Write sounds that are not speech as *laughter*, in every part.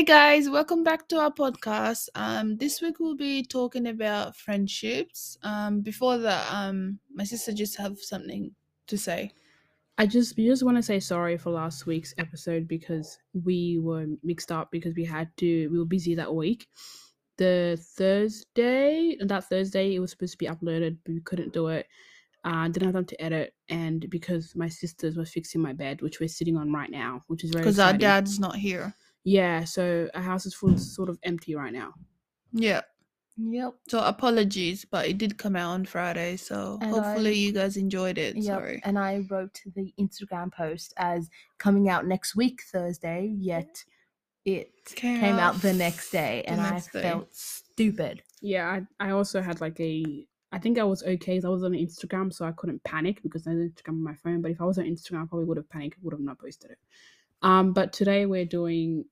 Hey guys, welcome back to our podcast. Um, this week we'll be talking about friendships. Um, before that, um, my sister just have something to say. I just we just want to say sorry for last week's episode because we were mixed up because we had to we were busy that week. The Thursday that Thursday it was supposed to be uploaded, but we couldn't do it. Uh, didn't have time to edit, and because my sisters were fixing my bed, which we're sitting on right now, which is very Because our dad's not here. Yeah, so our house is full, sort of empty right now. Yeah. Yep. So apologies, but it did come out on Friday, so And hopefully I- you guys enjoyed it. Yep. Sorry. And I wrote the Instagram post as coming out next week, Thursday, yet it Came came, out out, the next day, the and I day. felt stupid. Yeah, I I also had like a I think I was okay. 'cause I was on Instagram, so I couldn't panic because I had Instagram on my phone. But if I was on Instagram, I probably would have panicked, would have not posted it. Um, but today we're doing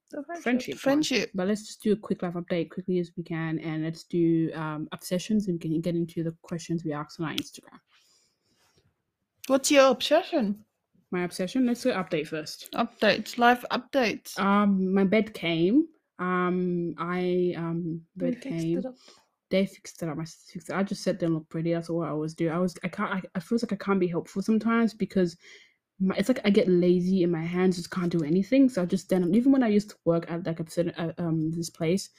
friendship. one. Friendship. But let's just do a quick life update quickly as we can, and let's do um obsessions and get, get into the questions we asked on our Instagram. What's your obsession? My obsession. Let's do update first. Updates, life updates. Um, my bed came. Um, I um bed came. they fixed it up. My sister fixed it. I just said they look pretty. That's all I always do. I was I can't. I, I feels like I can't be helpful sometimes because my, it's like I get lazy and my hands just can't do anything. So I just then even when I used to work at like a certain uh, um this place,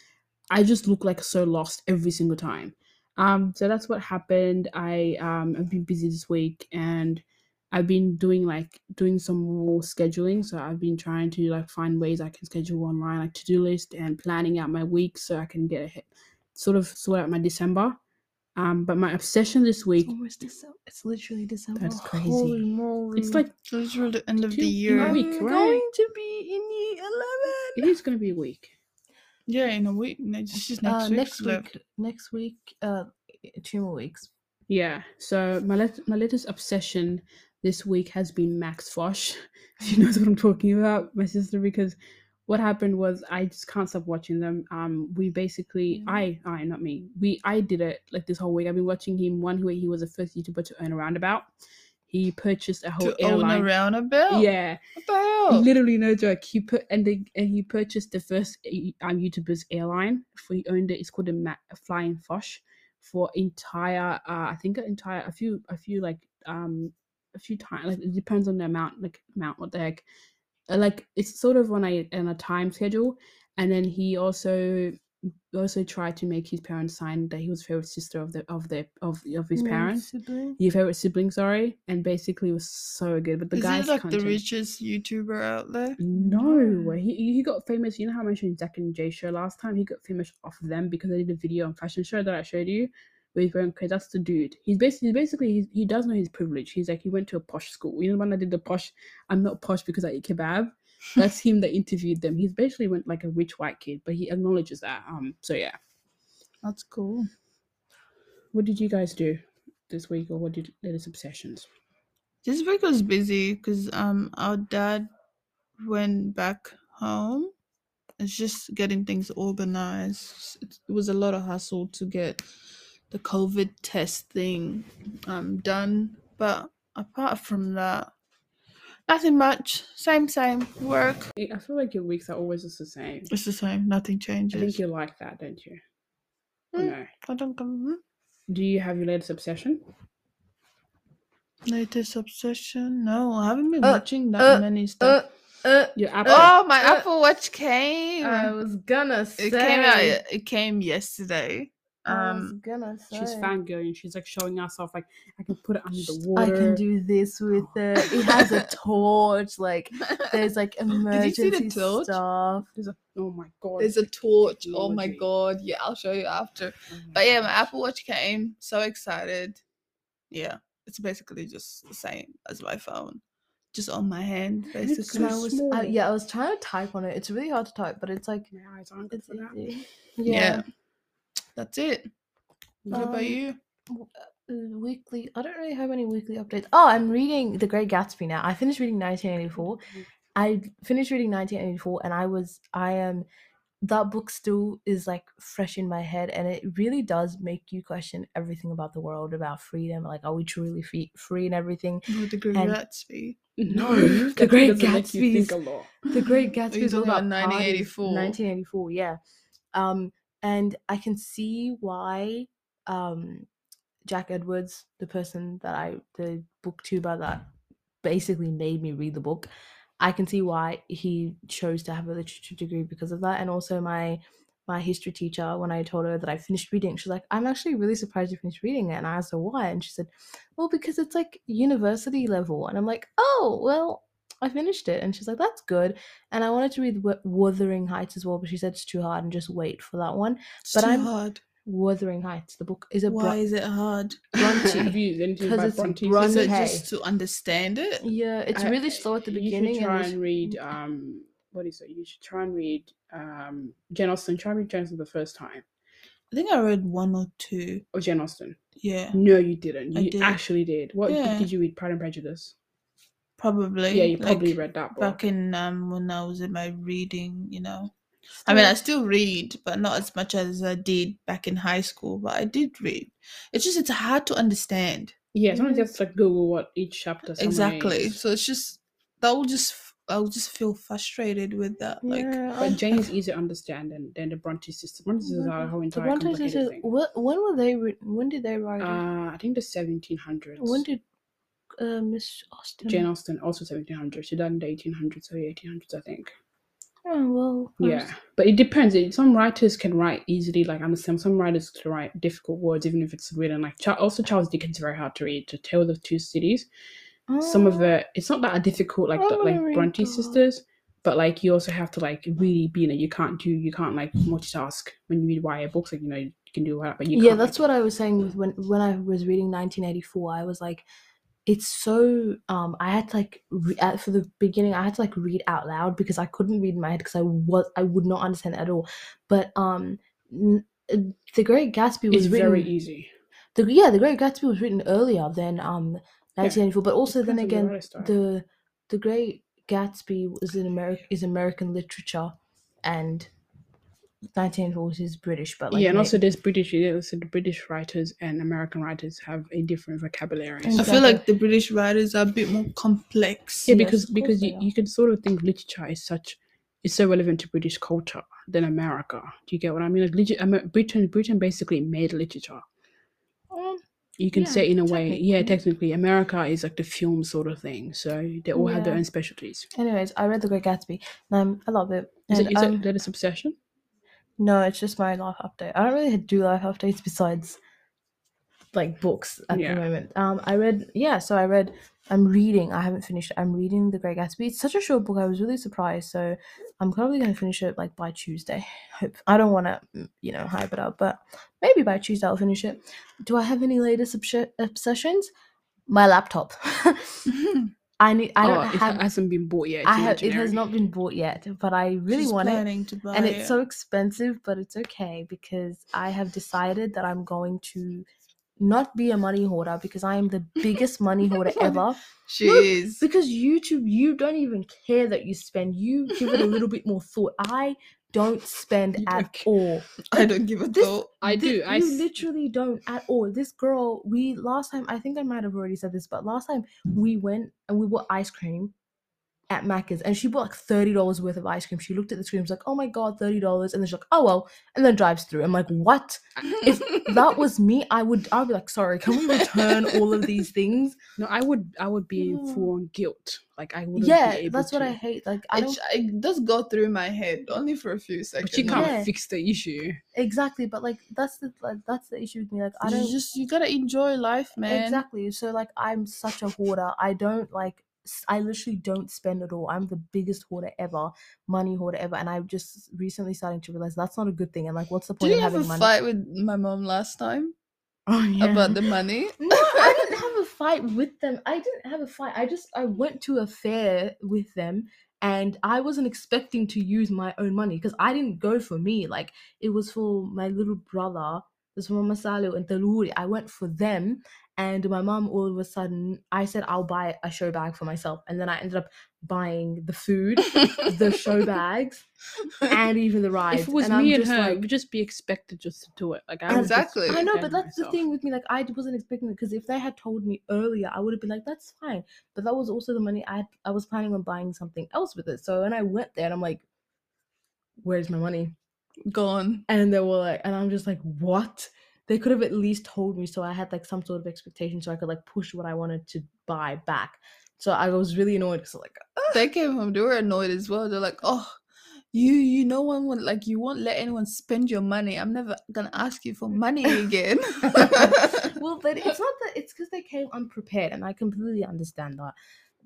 I just look like so lost every single time. Um, so that's what happened. I um I've been busy this week and I've been doing like doing some more scheduling. So I've been trying to like find ways I can schedule online, like to do list and planning out my week so I can get ahead sort of sort out my December. Um, but my obsession this week, It's almost December. It's literally December. That's crazy. Holy moly. it's like So it's really the end of Two the in a year. week, I'm right? going to be in year it 11. is going to be a week. Yeah, in a week. No, It's just next uh, week. next week. Next week. Uh, two more weeks. Yeah. So my let- my latest obsession this week has been Max Fosh. *laughs* She knows what I'm talking about, my sister, because what happened was I just can't stop watching them. Um, we basically, Mhm. I, I, not me. We, I did it like this whole week. I've been watching him. One where he was the first YouTuber to own a roundabout. He purchased a whole To own airline. a roundabout. Yeah, What the hell? literally no joke. He put and they, and he purchased the first um YouTuber's airline. For he owned it. It's called a, Ma- a Flying Fosh for entire. Uh, I think an entire a few a few like um a few times. Like it depends on the amount. Like amount. What the heck? Uh, Like it's sort of on a on a time schedule. And then he also also tried to make his parents sign that he was favorite sister of the of the of of his Main parents. sibling. Your favorite sibling, sorry, and basically was so good. But the Is guys like the richest YouTuber out there? no, he he got famous. You know how I mentioned Zach and Jay show last time? He got famous off of them because they did a video on fashion show that I showed you. Where he's going crazy. That's the dude. He's basically basically he's, he does know his privilege. He's like he went to a posh school. You know when I did the posh. I'm not posh because I eat kebab. *laughs* That's him that interviewed them. He's basically went like a rich white kid, but he acknowledges that. Um. So yeah, That's cool. what did you guys do this week, or what did latest obsessions? This week was busy because um our dad went back home. It's just getting things organized. It it was a lot of hustle to get the COVID test thing um done, but apart from that, nothing much. Same same work. I feel like your weeks are always just the same. It's the same. Nothing changes. I think you like that, don't you? Mm. no. I don't come. Do you have your latest obsession? Latest obsession? No, I haven't been Uh, watching that uh, many stuff. Uh, uh, Your Apple. oh, my uh, Apple Watch came. I was gonna say. it came out. It came yesterday. I was Um, gonna say. She's fangirling. She's like showing us off. Like I can put it under the wall. I can do this with it. It has a *laughs* torch. Like there's like *gasps* Did you emergency see the torch? stuff. There's a, oh my god. There's a torch. Oh my god. Yeah, I'll show you after. Oh But yeah, my Apple Watch came. So excited. Yeah, it's basically just the same as my phone, just on my hand, basically. And I was, I, yeah, I was trying to type on it. It's really hard to type, but it's like My eyes aren't good it's for that. Yeah. Yeah. That's it. What about Um, you? Uh, Weekly. I don't really have any weekly updates. Oh, I'm reading The Great Gatsby now. I finished reading 1984. I finished reading 1984, and I was I am that book still is like fresh in my head, and it really does make you question everything about the world, about freedom. Like, are we truly free, free and everything? With the Great and- Gatsby. *laughs* No, *laughs* *laughs* The Great doesn't make you think Gatsby's- a lot. The Great Gatsby you is all about about 1984? 1984, yeah. Um, and I can see why um Jack Edwards, the person that I the booktuber that basically made me read the book, I can see why he chose to have a literature degree because of that. And also my my history teacher, when I told her that I finished reading, she's like, I'm actually really surprised you finished reading it. And I asked her why. And she said, Well, because it's like university level. And I'm like, Oh, well, I finished it. And she's like, That's good. And I wanted to read Wu- Wuthering Heights as well, but she said it's too hard and just wait for that one. It's But too I'm- hard. Wuthering Heights, the book is a Why is it hard? Bronte. *laughs* Have you anything 'Cause it's Bronte? Bronte. Is it Hey. just to understand it? Yeah, it's I- really slow at the beginning. You should try and and read. Um, what is it? You should try and read. Um, Jane Austen. Try and read Jane Austen the first time. I think I read one or two. Or Jane Austen. Yeah, No, you didn't. I You did. actually did. What Yeah. did you read? Pride and Prejudice. Probably. Yeah, you probably like, read that book. back in um when I was in my reading. You know, I mean, I still read, but not as much as I did back in high school. But I did read. It's just it's hard to understand. yeah, sometimes you have to like Google what each chapter. Exactly. is. So it's just that will just I'll just feel frustrated with that. Like yeah, But *laughs* Jane is easier to understand than, than the Bronte sisters. Bronte sisters are a whole the entire Bronte sisters. When were they? writ- When did they write it? Uh, I think the 1700s. When did uh, Miss Austen? Jane Austen also 1700s. She died in the 1800s or 1800s, I think. Oh well. Yeah, was- but it depends. Some writers can write easily, like understand. Some writers can write difficult words, even if it's written like. Also, Charles Dickens is very hard to read. To tell the two cities, some of Oh, the it's not that difficult like the, like Bronte that. sisters, but like you also have to like really be in it. You can't do you can't like multitask when you read YA books. Like you know you can do that, but you yeah, that's like- what I was saying with when when I was reading 1984. I was like, it's so um I had to like re- at, for the beginning I had to like read out loud because I couldn't read in my head because I was I would not understand at all. But um, n- uh, the Great Gatsby was written. very easy. The yeah, the Great Gatsby was written earlier than um 1984, but also then again the the Great Gatsby was in America is American literature, and 1984 is British. But like yeah, and ma- also there's British. yeah, Also, the British writers and American writers have a different vocabulary. And I feel like the British writers are a bit more complex. yeah, Yes, because because you, you can sort of think literature is such is so relevant to British culture than America. Do you get what I mean? Like liter- Britain, Britain basically made literature. Um, You can Yeah, say in a way, yeah, technically. technically, America is like the film sort of thing. So they all have their own specialties. anyways, I read the Great Gatsby. Um, I love it. Is, And, it, is um, it that is obsession? No, it's just my life update. I don't really do life updates besides like books at Yeah. the moment. Um, I read yeah, so I read. I'm reading. I haven't finished. it. I'm reading The Great Gatsby. It's such a short book. I was really surprised. So I'm probably going to finish it like by Tuesday. Hope I don't want to you know hype it up, but maybe by Tuesday I'll finish it. Do I have any latest obs- obsessions? My laptop. *laughs* *laughs* I need. I oh, don't have. It hasn't been bought yet. have. It has not been bought yet, but I really She's want it and it's it. so expensive but it's okay because i have decided that i'm going to not be a money hoarder because i am the biggest money *laughs* hoarder ever she No, is. because youtube you don't even care that you spend you give it a little bit more thought i don't spend You don't at care. all *laughs* I don't give a this- thought. I Thi- do. I you s- literally don't at all. This girl, we last time, I think I might have already said this, but last time we went and we bought ice cream at Macca's and she bought like thirty dollars worth of ice cream. She looked at the screen, was like, "Oh my god, thirty dollars!" And then she's like, "Oh well," and then drives through. I'm like, "What?" If *laughs* that was me, I would. I'd be like, "Sorry, can we return all of these things?" No, I would. I would be No. full on guilt. Like I would. Yeah, be able that's what. I hate. Like I it, don't it does go through my head only for a few seconds. But you can't Yeah. fix the issue. exactly, but like that's the like that's the issue with me. Like I don't just you gotta enjoy life, man. Exactly. So like I'm such a hoarder. I don't like s- I literally don't spend at all. I'm the biggest hoarder ever, money hoarder ever, and I'm just recently starting to realize that's not a good thing. And like, what's the point Did you of have a having money? fight with my mom last time *laughs* Oh, yeah. about the money? *laughs* No, I didn't *laughs* have a fight with them. I didn't have a fight. I just I went to a fair with them and I wasn't expecting to use my own money because I didn't go for me. Like it was for my little brother, there's from Masalo and Teluri. I went for them, and my mom all of a sudden, I said I'll buy a show bag for myself, and then I ended up buying the food, the *laughs* show bags, and even the rides. If it was and I'm me and her, like, it would just be expected just to do it. Like I would just Exactly. I know, but that's the thing with me. Like, I wasn't expecting it because if they had told me earlier, I would have been like, "That's fine." But that was also the money I had, I was planning on buying something else with it. So when I went there, and I'm like, "Where's my money?" Gone. And they were like, and I'm just like, "What?" They could have at least told me, so I had like some sort of expectation, so I could like push what I wanted to buy back. So I was really annoyed because like, They came home. They were annoyed as well. They're like, "Oh, you, you, no one would like you won't let anyone spend your money. I'm never gonna ask you for money again." *laughs* well, but it's *laughs* not that it's because they came unprepared, and I completely understand that.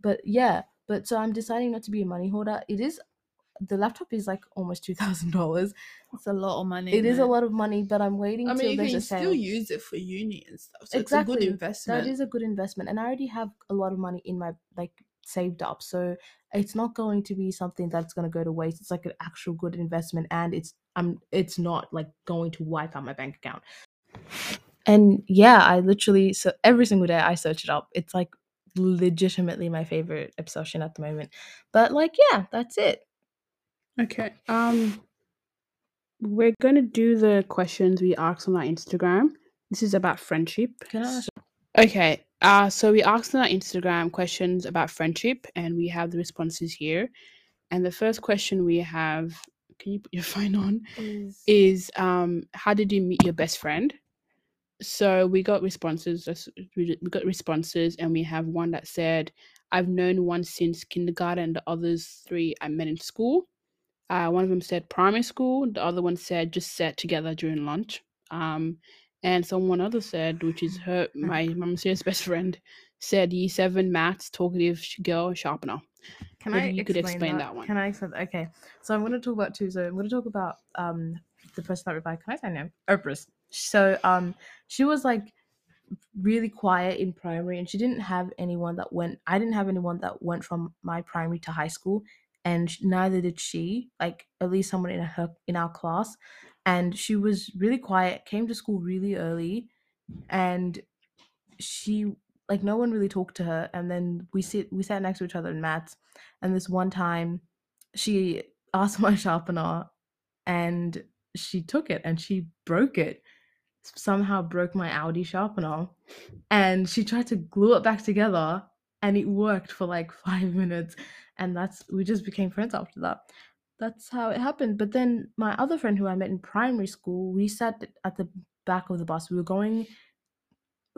But yeah, but so I'm deciding not to be a money hoarder. It is the laptop is like almost two thousand dollars. It's a lot of money. It is isn't a lot of money, but I'm waiting I mean, you can still use it for uni and stuff. So exactly, it's a good investment. That is a good investment, and I already have a lot of money in my like saved up, so it's not going to be something that's going to go to waste. It's like an actual good investment, and it's I'm it's not like going to wipe out my bank account. And yeah, I literally so every single day I search it up. It's like legitimately my favorite obsession at the moment. But like yeah, that's it. Okay. Um, we're gonna do the questions we asked on our Instagram. This is about friendship. Can I ask- Okay. Uh, so we asked on our Instagram questions about friendship, and we have the responses here. And the first question we have, can you put your *laughs* phone on? Is um, how did you meet your best friend? So we got responses. We we got responses, and we have one that said, "I've known one since kindergarten. The others three I met in school." Uh, one of them said primary school. The other one said just sat together during lunch. Um, and someone other said, which is her, *laughs* my mum serious best friend, said year seven maths, talkative girl, sharpener. Can Maybe I you could explain, explain that? that one. Can I explain? Okay, so I'm going to talk about two. So I'm going to talk about um the person that replied. Can I say name? Oprah. So um she was like really quiet in primary, and she didn't have anyone that went. I didn't have anyone that went from my primary to high school, and neither did she. Like at least someone in her in our class, and she was really quiet. Came to school really early, and she like no one really talked to her and then we sit we sat next to each other in maths and this one time she asked *laughs* my sharpener and she took it and she broke it somehow broke my audi sharpener and she tried to glue it back together and it worked for like *laughs* five minutes and that's we just became friends after that that's how it happened but then my other friend who i met in primary school we sat at the back of the bus we were going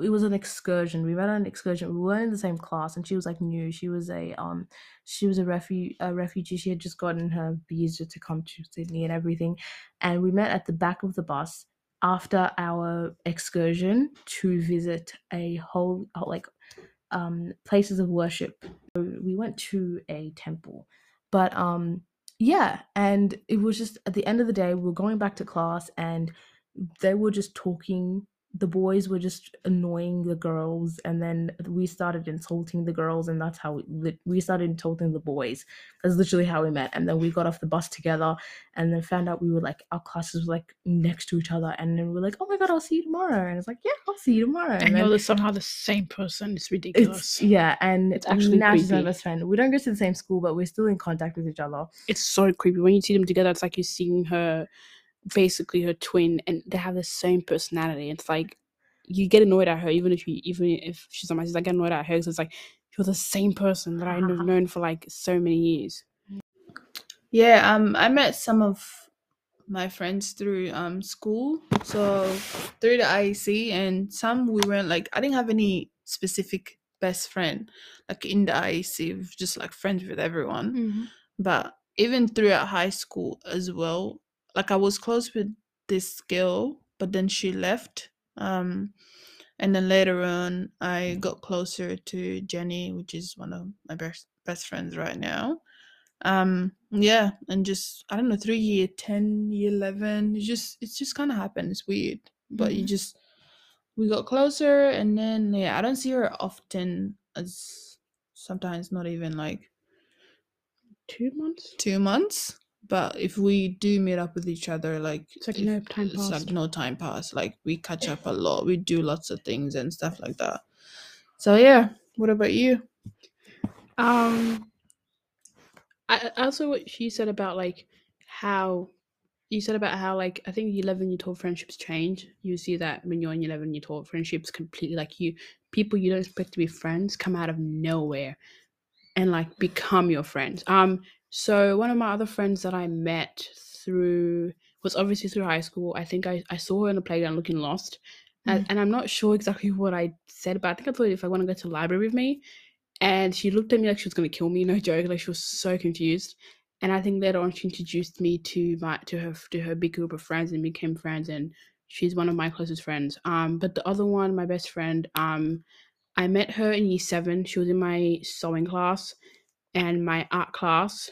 it was an excursion. We went on an excursion. We weren't in the same class, and she was like new. She was a um, she was a refu- a refugee. She had just gotten her visa to come to Sydney and everything, and we met at the back of the bus after our excursion to visit a whole like um places of worship. We went to a temple, but um yeah, and it was just at the end of the day we were going back to class and they were just talking the boys were just annoying the girls and then we started insulting the girls and that's how we, we started insulting the boys that's literally how we met and then we got off the bus together and then found out we were like our classes were like next to each other and then we are like oh my god i'll see you tomorrow and it's like yeah i'll see you tomorrow And then you're somehow the same person. It's ridiculous. it's yeah and It's actually now she's my best friend we don't go to the same school but we're still in contact with each other it's so creepy when you see them together. It's like you're seeing her, basically her twin, and they have the same personality. It's like you get annoyed at her, even if you, even if she's not my sister, I get annoyed at her. 'cause it's like you're the same person that I've *laughs* known for like so many years. Yeah, um, I met some of my friends through um school, so through the IEC, and some we weren't like I didn't have any specific best friend like in the IEC. Just like friends with everyone. But even throughout high school as well, like I was close with this girl, but then she left. Um, and then later on, I got closer to Jenny, which is one of my best best friends right now. Um, yeah, and just I don't know, three year ten, year eleven, It's just it's just kind of happened. It's weird, but you Mhm. just we got closer, and then yeah, I don't see her often as sometimes not even like Two months. two months but if we do meet up with each other, like It's like if- no time it's passed. like no time passed. Like we catch up a lot. We do lots of things and stuff like that. So yeah. What about you? Um, I also what she said about like how you said about how like I think eleven year old friendships change. You see that when you're in eleven year old friendships completely like you people you don't expect to be friends come out of nowhere and like become your friends. Um, so one of my other friends that I met through was obviously through high school. I think I, I saw her in the playground looking lost. And, and I'm not sure exactly what I said, but I think I told her if I want to go to the library with me. And she looked at me like she was gonna kill me, *laughs* no joke. Like she was so confused. And I think later on she introduced me to my to her to her big group of friends and became friends and she's one of my closest friends. Um but the other one, my best friend, um I met her in year seven. She was in my sewing class and my art class.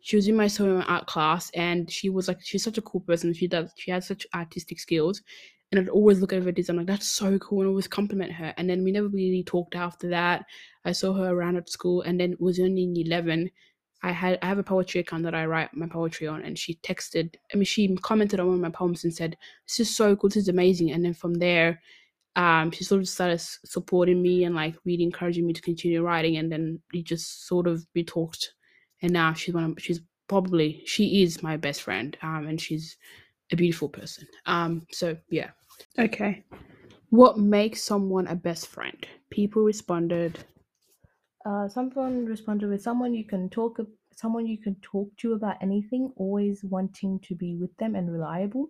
She was in my sewing art class and she was like she's such a cool person. She does she has such artistic skills. And I'd always look over at design like that's so cool and always compliment her. And then we never really talked after that. I saw her around at school and then it was only in eleven. I had I have a poetry account that I write my poetry on and she texted I mean she commented on one of my poems and said, This is so cool, this is amazing. And then from there, um, she sort of started supporting me and like really encouraging me to continue writing and then we just sort of we talked and now she's one of she's probably she is my best friend um and she's a beautiful person. Um so yeah. Okay. What makes someone a best friend? People responded. Uh, someone responded with someone you can talk someone you can talk to about anything, always wanting to be with them and reliable.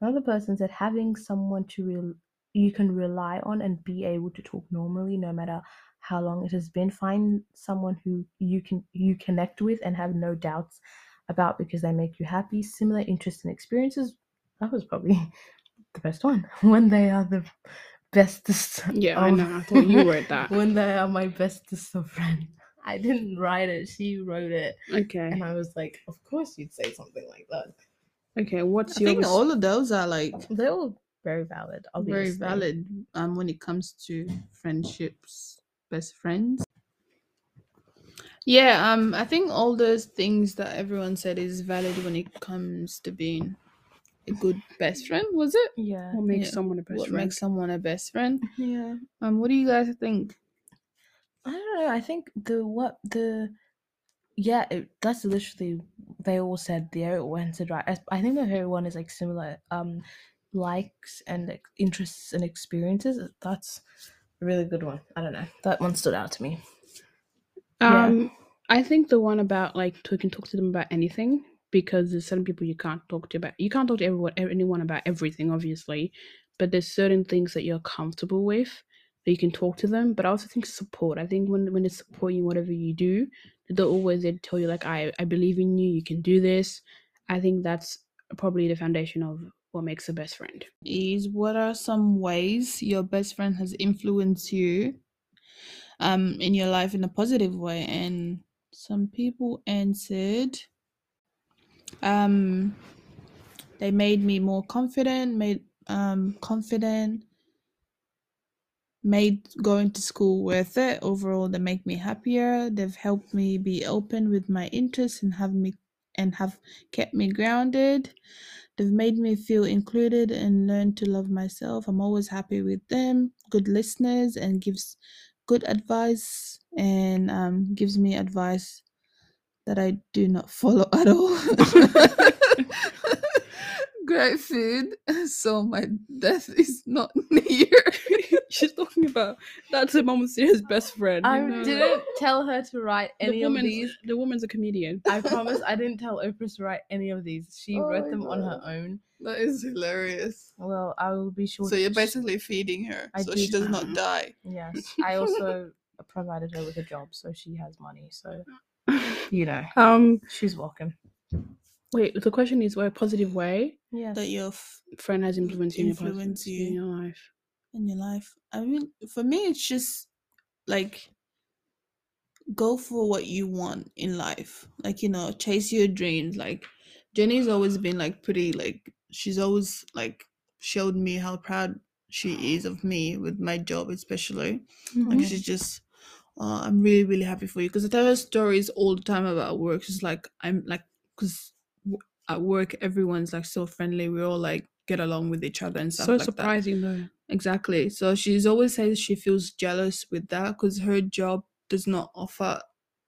Another person said having someone to rel you can rely on and be able to talk normally no matter how long it has been. Find someone who you can you connect with and have no doubts about because they make you happy. Similar interests and experiences. That was probably *laughs* the best one. *laughs* When they are the bestest. yeah i know i thought you wrote that *laughs* when they are my bestest of friends. I didn't write it, she wrote it. okay And I was like, of course you'd say something like that. okay what's I your think res- all of those are like They're all very valid, obviously. very valid um when it comes to friendships, best friends. Yeah, um I think all those things that everyone said is valid when it comes to being a good best friend, was it? Yeah. what makes yeah. someone a best what friend makes someone a best friend? Yeah. Um what do you guys think? I don't know. I think the what the yeah, it, that's literally they all said the all answered right. I, I think the very one is like similar um likes and interests and experiences. That's a really good one. I don't know. That one stood out to me. Yeah. Um, I think the one about like you can talk to them about anything because there's certain people you can't talk to about. You can't talk to everyone, anyone about everything, obviously, but there's certain things that you're comfortable with that you can talk to them. But I also think support. I think when when they support you, whatever you do, they're always there to tell you like, I I believe in you. You can do this. I think that's probably the foundation of what makes a best friend. Is what are some ways your best friend has influenced you um in your life in a positive way? And some people answered um they made me more confident, made um confident, made going to school worth it. Overall they make me happier. They've helped me be open with my interests and have me and have kept me grounded. They've made me feel included and learn to love myself. I'm always happy with them. Good listeners and gives good advice and um, gives me advice that I do not follow *laughs* at all. *laughs* Great food, *laughs* so my death is not *laughs* near. *laughs* She's talking about that's her mom's serious best friend. I you know? didn't tell her to write The any of these. The woman's a comedian. I promise I didn't tell Oprah to write any of these. She Oh wrote my them on her own. That is hilarious. Well, I will be sure. So you're to- basically feeding her, I so do she does not die. Yes. I also provided her with a job, so she has money. So you know, um. she's welcome. Wait. The question is, what positive way Yes. That your f- friend has influenced you in your, Influence in your life? in your life. I mean, for me, it's just like go for what you want in life. Like you know, chase your dreams. Like Jenny's always been like pretty like she's always like showed me how proud she is of me with my job, especially. Like Mhm. she's just. Uh, I'm really, really happy for you because I tell her stories all the time about work. She's like, I'm like because at work everyone's like so friendly. We all like get along with each other and stuff so like that. surprising though. Exactly. So she's always says she feels jealous with that because her job does not offer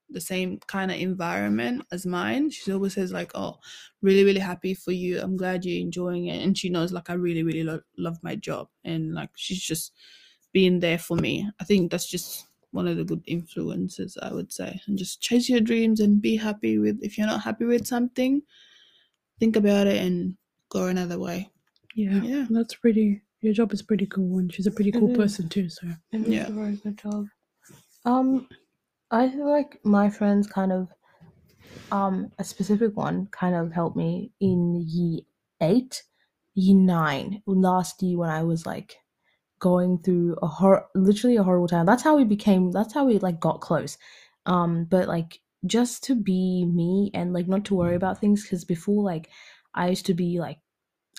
the same kind of environment as mine. She always says like, "Oh, really, really happy for you. I'm glad you're enjoying it." And she knows like I really, really lo- love my job, and like she's just being there for me. I think that's just one of the good influences I would say. And just chase your dreams and be happy with. If you're not happy with something, think about it and go another way. Yeah, Yeah. that's pretty. Your job is pretty cool, and she's a pretty cool is. person too. So It is Yeah. a very good job. Um, I feel like my friends kind of, um, a specific one kind of helped me in year eight, year nine, last year when I was like going through a hor- literally a horrible time. That's how we became. That's how we like got close. Um, but like just to be me and like not to worry mm. about things because before like I used to be like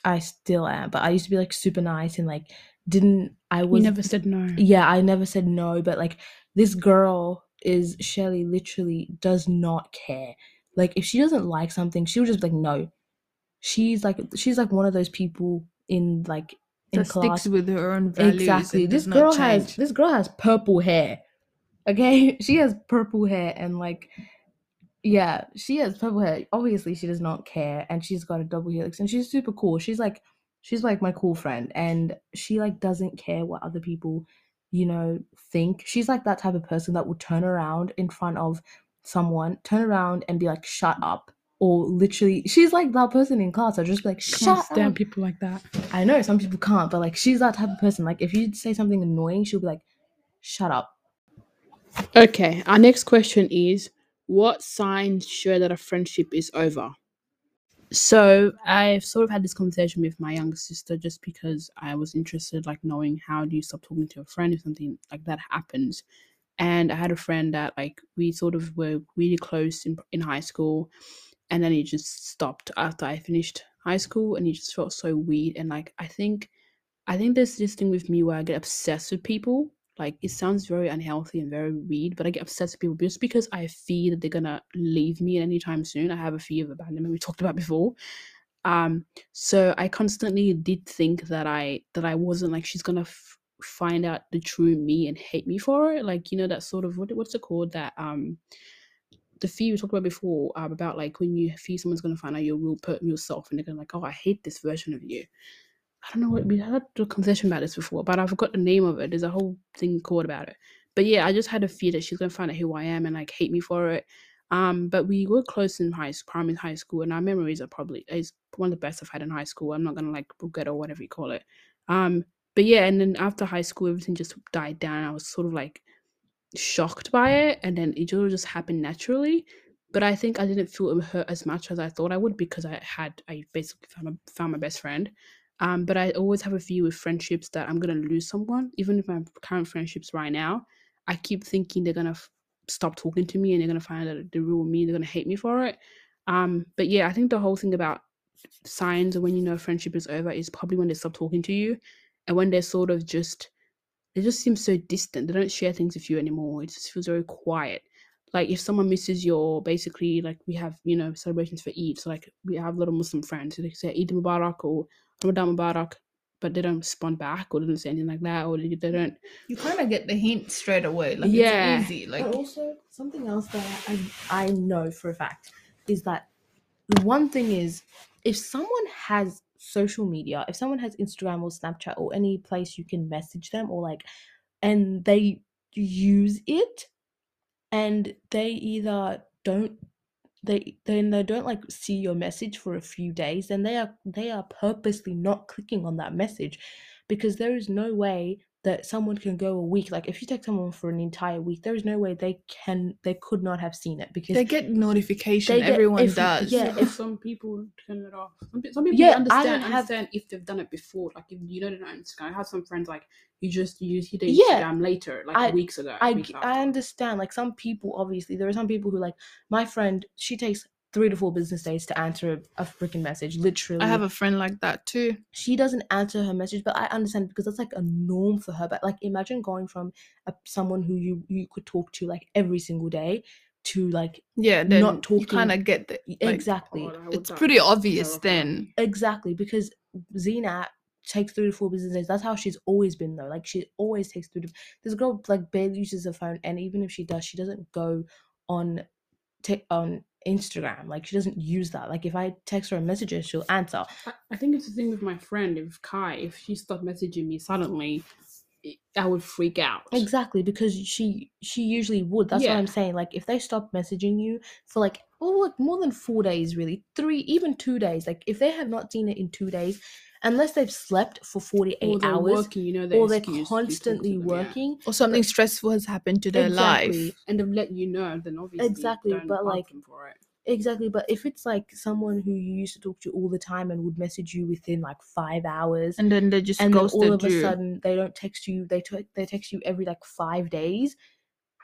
I still am, but I used to be like super nice and like didn't I was never said no. yeah, I never said no, but like this girl is Shelly literally does not care. Like if she doesn't like something, she'll just be like no. She's like she's like one of those people in like in That class. sticks with her own values. exactly. This girl has this girl has purple hair. Okay, *laughs* she has purple hair and like yeah, she has purple hair. Obviously, she does not care, and she's got a double helix, and she's super cool. She's like, she's like my cool friend, and she like doesn't care what other people, you know, think. She's like that type of person that will turn around in front of someone, turn around and be like, "Shut up," or literally, she's like that person in class. I just be like, Can't "Shut stand up." people like that. I know some people can't, but like she's that type of person. Like if you say something annoying, she'll be like, "Shut up." Okay, our next question is what signs show that a friendship is over? So I've sort of had this conversation with my younger sister just because I was interested, like knowing how do you stop talking to a friend if something like that happens. And I had a friend that like we sort of were really close in in high school, and then he just stopped after I finished high school, and he just felt so weird. And like I think, I think there's this thing with me where I get obsessed with people. Like it sounds very unhealthy and very weird, but I get obsessed with people just because I fear that they're gonna leave me anytime soon. I have a fear of abandonment we talked about before. Um, so I constantly did think that I that I wasn't like she's gonna f- find out the true me and hate me for it. Like you know that sort of what what's it called that um the fear we talked about before um, about like when you fear someone's gonna find out your real per- yourself and they're gonna like oh I hate this version of you. I don't know what we had a conversation about this before, but I forgot the name of it. There's a whole thing called about it. But yeah, I just had a fear that she's gonna find out who I am and like hate me for it. Um, but we were close in high school, primary high school, and our memories are probably is one of the best I've had in high school. I'm not gonna like regret or whatever you call it. Um, but yeah, and then after high school, everything just died down. I was sort of like shocked by it, and then it all just happened naturally. But I think I didn't feel hurt as much as I thought I would because I had I basically found my, found my best friend. Um, but I always have a view with friendships that I'm gonna lose someone, even with my current friendships right now. I keep thinking they're gonna f- stop talking to me and they're gonna find out the real me. They're gonna hate me for it. Um, but yeah, I think the whole thing about signs of when you know a friendship is over is probably when they stop talking to you, and when they're sort of just they just seem so distant. They don't share things with you anymore. It just feels very quiet. Like if someone misses your basically like we have you know celebrations for Eid. So like we have a lot of Muslim friends. So say Eid Mubarak or Ramadan Mubarak, but they don't respond back or they don't say anything like that or they, they don't. You kind of get the hint straight away. Like Yeah. it's easy. Like But also something else that I I know for a fact is that one thing is if someone has social media, if someone has Instagram or Snapchat or any place you can message them or like and they use it and they either don't they then they don't like see your message for a few days then they are they are purposely not clicking on that message because there is no way that someone can go a week like if you take someone for an entire week there is no way they can they could not have seen it because they get notification. They get- Everyone if does. yeah, Yeah, if- some people turn it off. Some, some people Yeah, I understand don't have- understand if they've done it before. Like if you know they're not on Instagram. I have some friends like you just you hit their Yeah, Instagram later, like I- weeks ago. I, weeks. I understand like some people obviously there are some people who like my friend she takes three to four business days to answer a, a freaking message literally I have a friend like that too. she doesn't answer her message but i understand because that's like a norm for her but like imagine going from a, someone who you you could talk to like every single day to like yeah, then not you talking- kind of get the like, exactly Oh, It's pretty obvious terrify then. exactly because Zena takes three to four business days. That's how she's always been though. Like she always takes three to this girl like barely uses her phone, and even if she does, she doesn't go on ta- on Instagram. Like she doesn't use that. Like if I text her a message, she'll answer. I, I think it's the thing with my friend, if Kai, if she stopped messaging me suddenly, I would freak out. Exactly, because she she usually would. That's what I'm saying. Like if they stop messaging you for like oh like more than four days, really three even two days. Like if they have not seen it in two days, unless they've slept for forty Or eight they're hours, working, you know, their or they're excuse to talk to constantly them, yeah. working. or something stressful has happened to their Exactly. life. And they've let you know, then obviously Exactly, don't but, like, them for it. Exactly, but if it's like someone who you used to talk to all the time and would message you within like five hours, And then they just and then all of a you. sudden they don't text you, they t- they text you every like five days.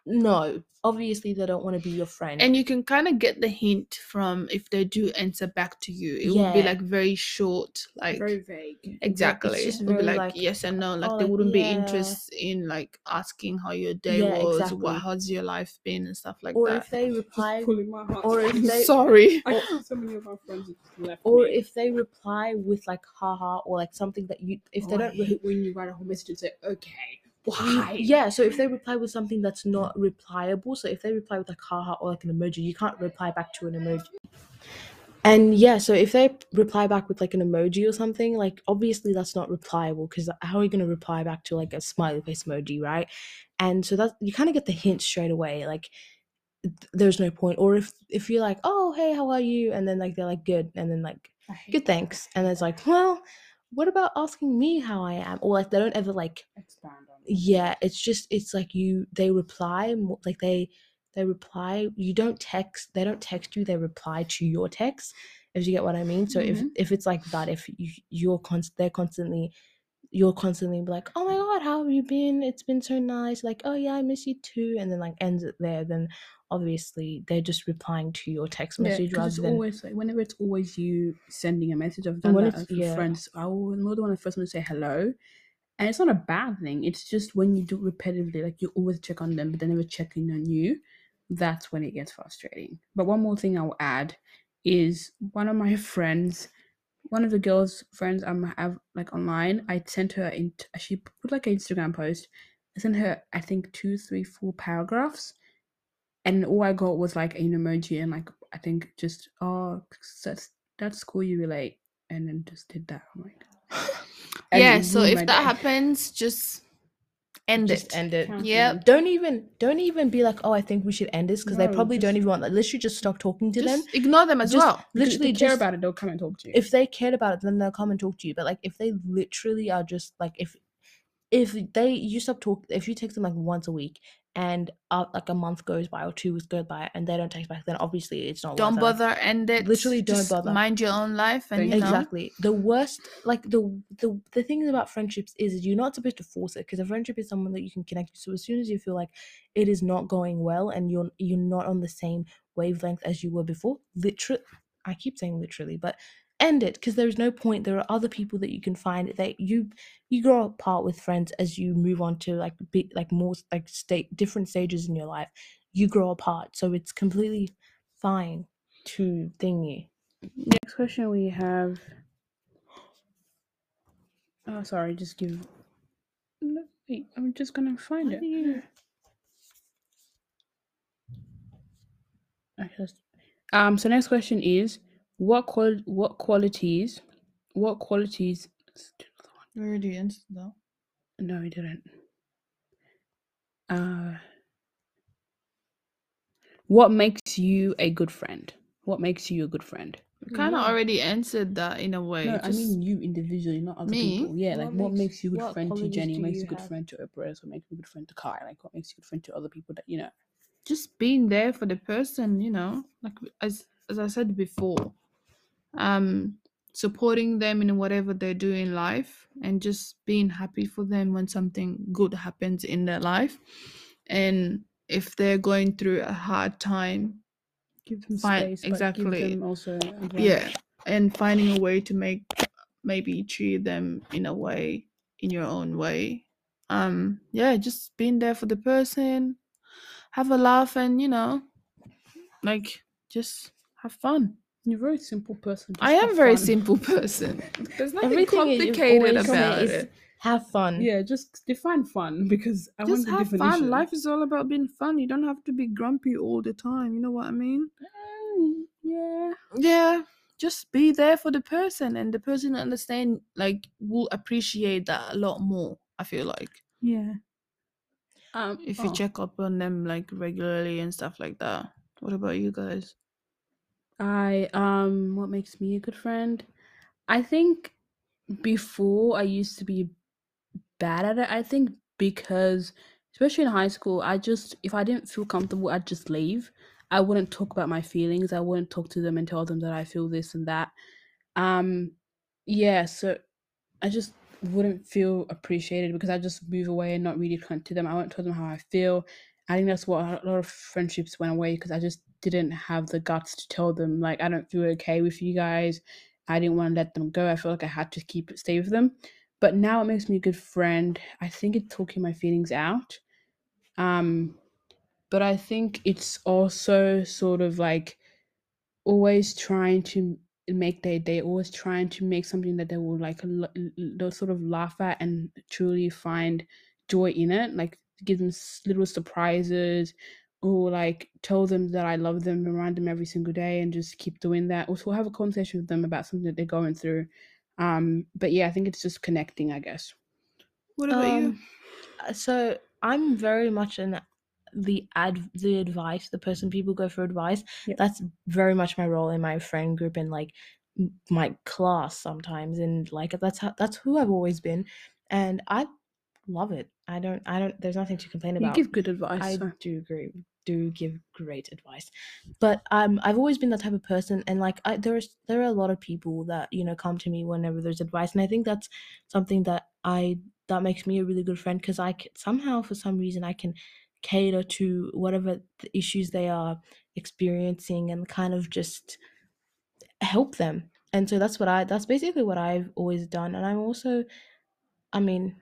No, obviously they don't want to be your friend. and you can kind of get the hint from if they do answer back to you. It would be like very short, like Very vague. exactly. just It would be like, like, yes and no. Like oh, they wouldn't be interested in like asking how your day Yeah, was, exactly. what how's your life been, and stuff like that? or that. if they reply, pulling or if *laughs* they- Sorry. I so many of my friends left or me. if they reply with like haha or like something that you if they Oh, I don't re- hate when you write a whole message and say, okay, You- why? Yeah, so if they reply with something that's not replyable, so if they reply with like haha or like an emoji, you can't reply back to an emoji. And yeah, so if they reply back with like an emoji or something, like obviously that's not replyable because how are you going to reply back to like a smiley face emoji, right? And so that you kind of get the hint straight away, like th- there's no point. Or if if you're like, oh hey, how are you? And then like they're like good, and then like good thanks, and it's like, well, what about asking me how I am? Or like they don't ever like Expand. Yeah it's just it's like you they reply like they they reply you don't text they don't text you they reply to your text if you get what i mean so if Mhm. if it's like that if you you're const they're constantly you're constantly like oh my god how have you been it's been so nice like oh yeah i miss you too and then like ends it there then obviously they're just replying to your text Yeah, rather it's than always like whenever it's always you sending a message. I've done that with yeah. friends. I will I'm the one the first one to say hello, and it's not a bad thing. It's just when you do it repetitively, like you always check on them, but they never check in on you. That's when it gets frustrating. But one more thing I will add is one of my *laughs* friends, one of the girls' friends I'm have like online. I sent her in. She put like an Instagram post. I sent her I think two, three, four paragraphs and all I got was like an emoji and like I think just oh that's that's cool you relate and then just did that. I'm like *laughs* and yeah. So if that day. happens, just end just it. end it Yeah. Don't even don't even be like oh i think we should end this because they No, probably don't even want like literally just stop talking to them ignore them as Just well. Because if literally they care just- about it, they'll come and talk to you. if they cared about it then they'll come and talk to you but like if they literally are just like if if they you stop talk if you text them like once a week and uh, like a month goes by or two weeks go by and they don't text back then obviously it's not Don't worth it. bother. End it. Literally don't Just bother. Mind your own life, and you know. exactly the worst like the the the thing about friendships is you're not supposed to force it because a friendship is someone that you can connect to so as soon as you feel like it is not going well and you're you're not on the same wavelength as you were before literally i keep saying literally but end it because there's no point there are other people that you can find that you you grow apart with friends as you move on to like big like more like state different stages in your life you grow apart so it's completely fine to thingy Next question we have. *gasps* Oh, sorry. Just give. No, wait, I'm just gonna find Why it. you- Okay, Um. So next question is, what qual what qualities, what qualities? let's do another one. We already answered that. No, we didn't. Uh, what makes you a good friend? What makes you a good friend? Kind of Yeah. already answered that in a way. No, I mean you individually, not other Me? people. Yeah, like What what makes- makes you a good friend to Jenny? Makes you you a good have? friend to Oprah? What makes you a good friend to Kai? Like what makes you a good friend to other people that you know? just being there for the person you know like as as i said before um supporting them in whatever they do in life and just being happy for them when something good happens in their life and if they're going through a hard time Give them Fine, space, exactly. give them also advice. yeah and finding a way to make maybe treat them in a way in your own way um yeah just being there for the person have a laugh and you know like just have fun. You're a very simple person. I am a very fun. simple person. *laughs* There's nothing Everything complicated about is it. have fun. Yeah, just define fun because I Just want the have definition. fun. Life is all about being fun. You don't have to be grumpy all the time. You know what I mean? Mm, yeah. Yeah. Just be there for the person, and the person understand like will appreciate that a lot more. I feel like Yeah. Um, if you oh, check up on them like regularly and stuff like that. What about you guys? I um, what makes me a good friend? I think before I used to be bad at it. I think because especially in high school, I just if I didn't feel comfortable, I'd just leave. I wouldn't talk about my feelings. I wouldn't talk to them and tell them that I feel this and that. Um, yeah, so I just wouldn't feel appreciated because I just move away and not really connect to them. I won't tell them how I feel. I think that's what a lot of friendships went away because I just didn't have the guts to tell them like I don't feel okay with you guys. I didn't want to let them go. I felt like I had to keep it stay with them. But now it makes me a good friend. I think it's talking my feelings out. Um, but I think it's also sort of like always trying to make their day, always trying to make something that they will like, they'll sort of laugh at and truly find joy in it. Like give them little surprises or like tell them that I love them, and remind them every single day, and just keep doing that. Also, have a conversation with them about something that they're going through. Um, but yeah, I think it's just connecting, I guess. What about you? Um, uh, So I'm very much in the ad the advice, the person people go for advice. Yep. That's very much my role in my friend group and like my class sometimes, and like that's how that's who I've always been, and I love it. I don't I don't. There's nothing to complain about. You about. give good advice. I so- do agree. Do give great advice, but um, I've always been that type of person, and like I there's there are a lot of people that you know come to me whenever there's advice, and I think that's something that I that makes me a really good friend because I can, somehow for some reason I can cater to whatever the issues they are experiencing and kind of just help them, and so that's what I that's basically what I've always done, and I'm also, I mean,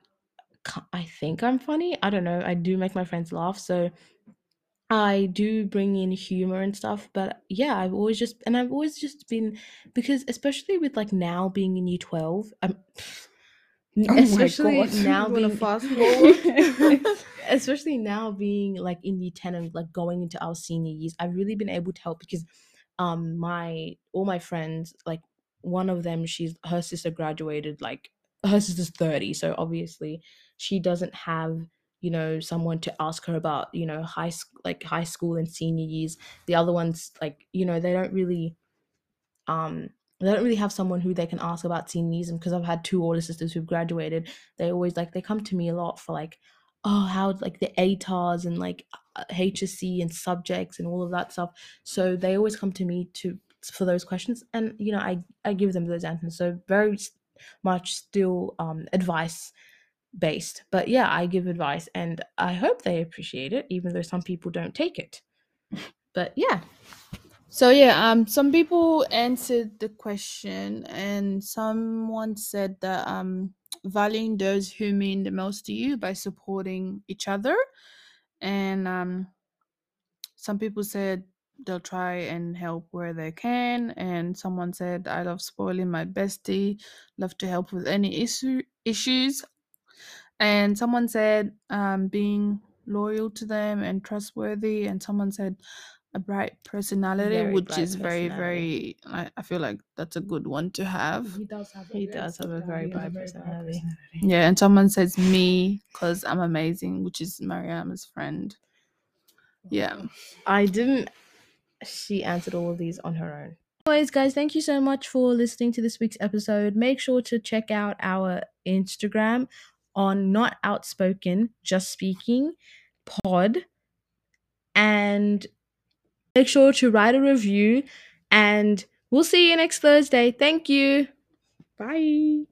I think I'm funny. I don't know. I do make my friends laugh, so I do bring in humor and stuff, but yeah, I've always just and I've always just been because especially with like now being in year 12, I'm Oh especially *laughs* now being fast *laughs* forward? *laughs* especially now being like in year 10 and like going into our senior years, I've really been able to help because um my all my friends, like one of them, she's her sister graduated like her sister's 30, so obviously she doesn't have you know someone to ask her about you know high school like high school and senior years. The other ones like you know they don't really um they don't really have someone who they can ask about senior years and because i've had two older sisters who've graduated they always like they come to me a lot for like oh how like the atars and like uh, hsc and subjects and all of that stuff. So they always come to me to for those questions and you know i i give them those answers. So very much still um advice based. But yeah, I give advice and I hope they appreciate it, even though some people don't take it. But yeah, So yeah, um, some people answered the question, and someone said that um, valuing those who mean the most to you by supporting each other, and um, some people said they'll try and help where they can, and someone said I love spoiling my bestie, love to help with any issue issues, and someone said um, being loyal to them and trustworthy, and someone said a bright personality, Very which bright is very, very. I, I feel like that's a good one to have. He does have. He does have a very bright personality. Yeah, and someone says me because I'm amazing, which is Mariam's friend. Yeah. I didn't. She answered all of these on her own. Anyways, guys, thank you so much for listening to this week's episode. Make sure to check out our Instagram on Not Outspoken, Just Speaking Pod. And make sure to write a review. And we'll see you next Thursday. Thank you. Bye.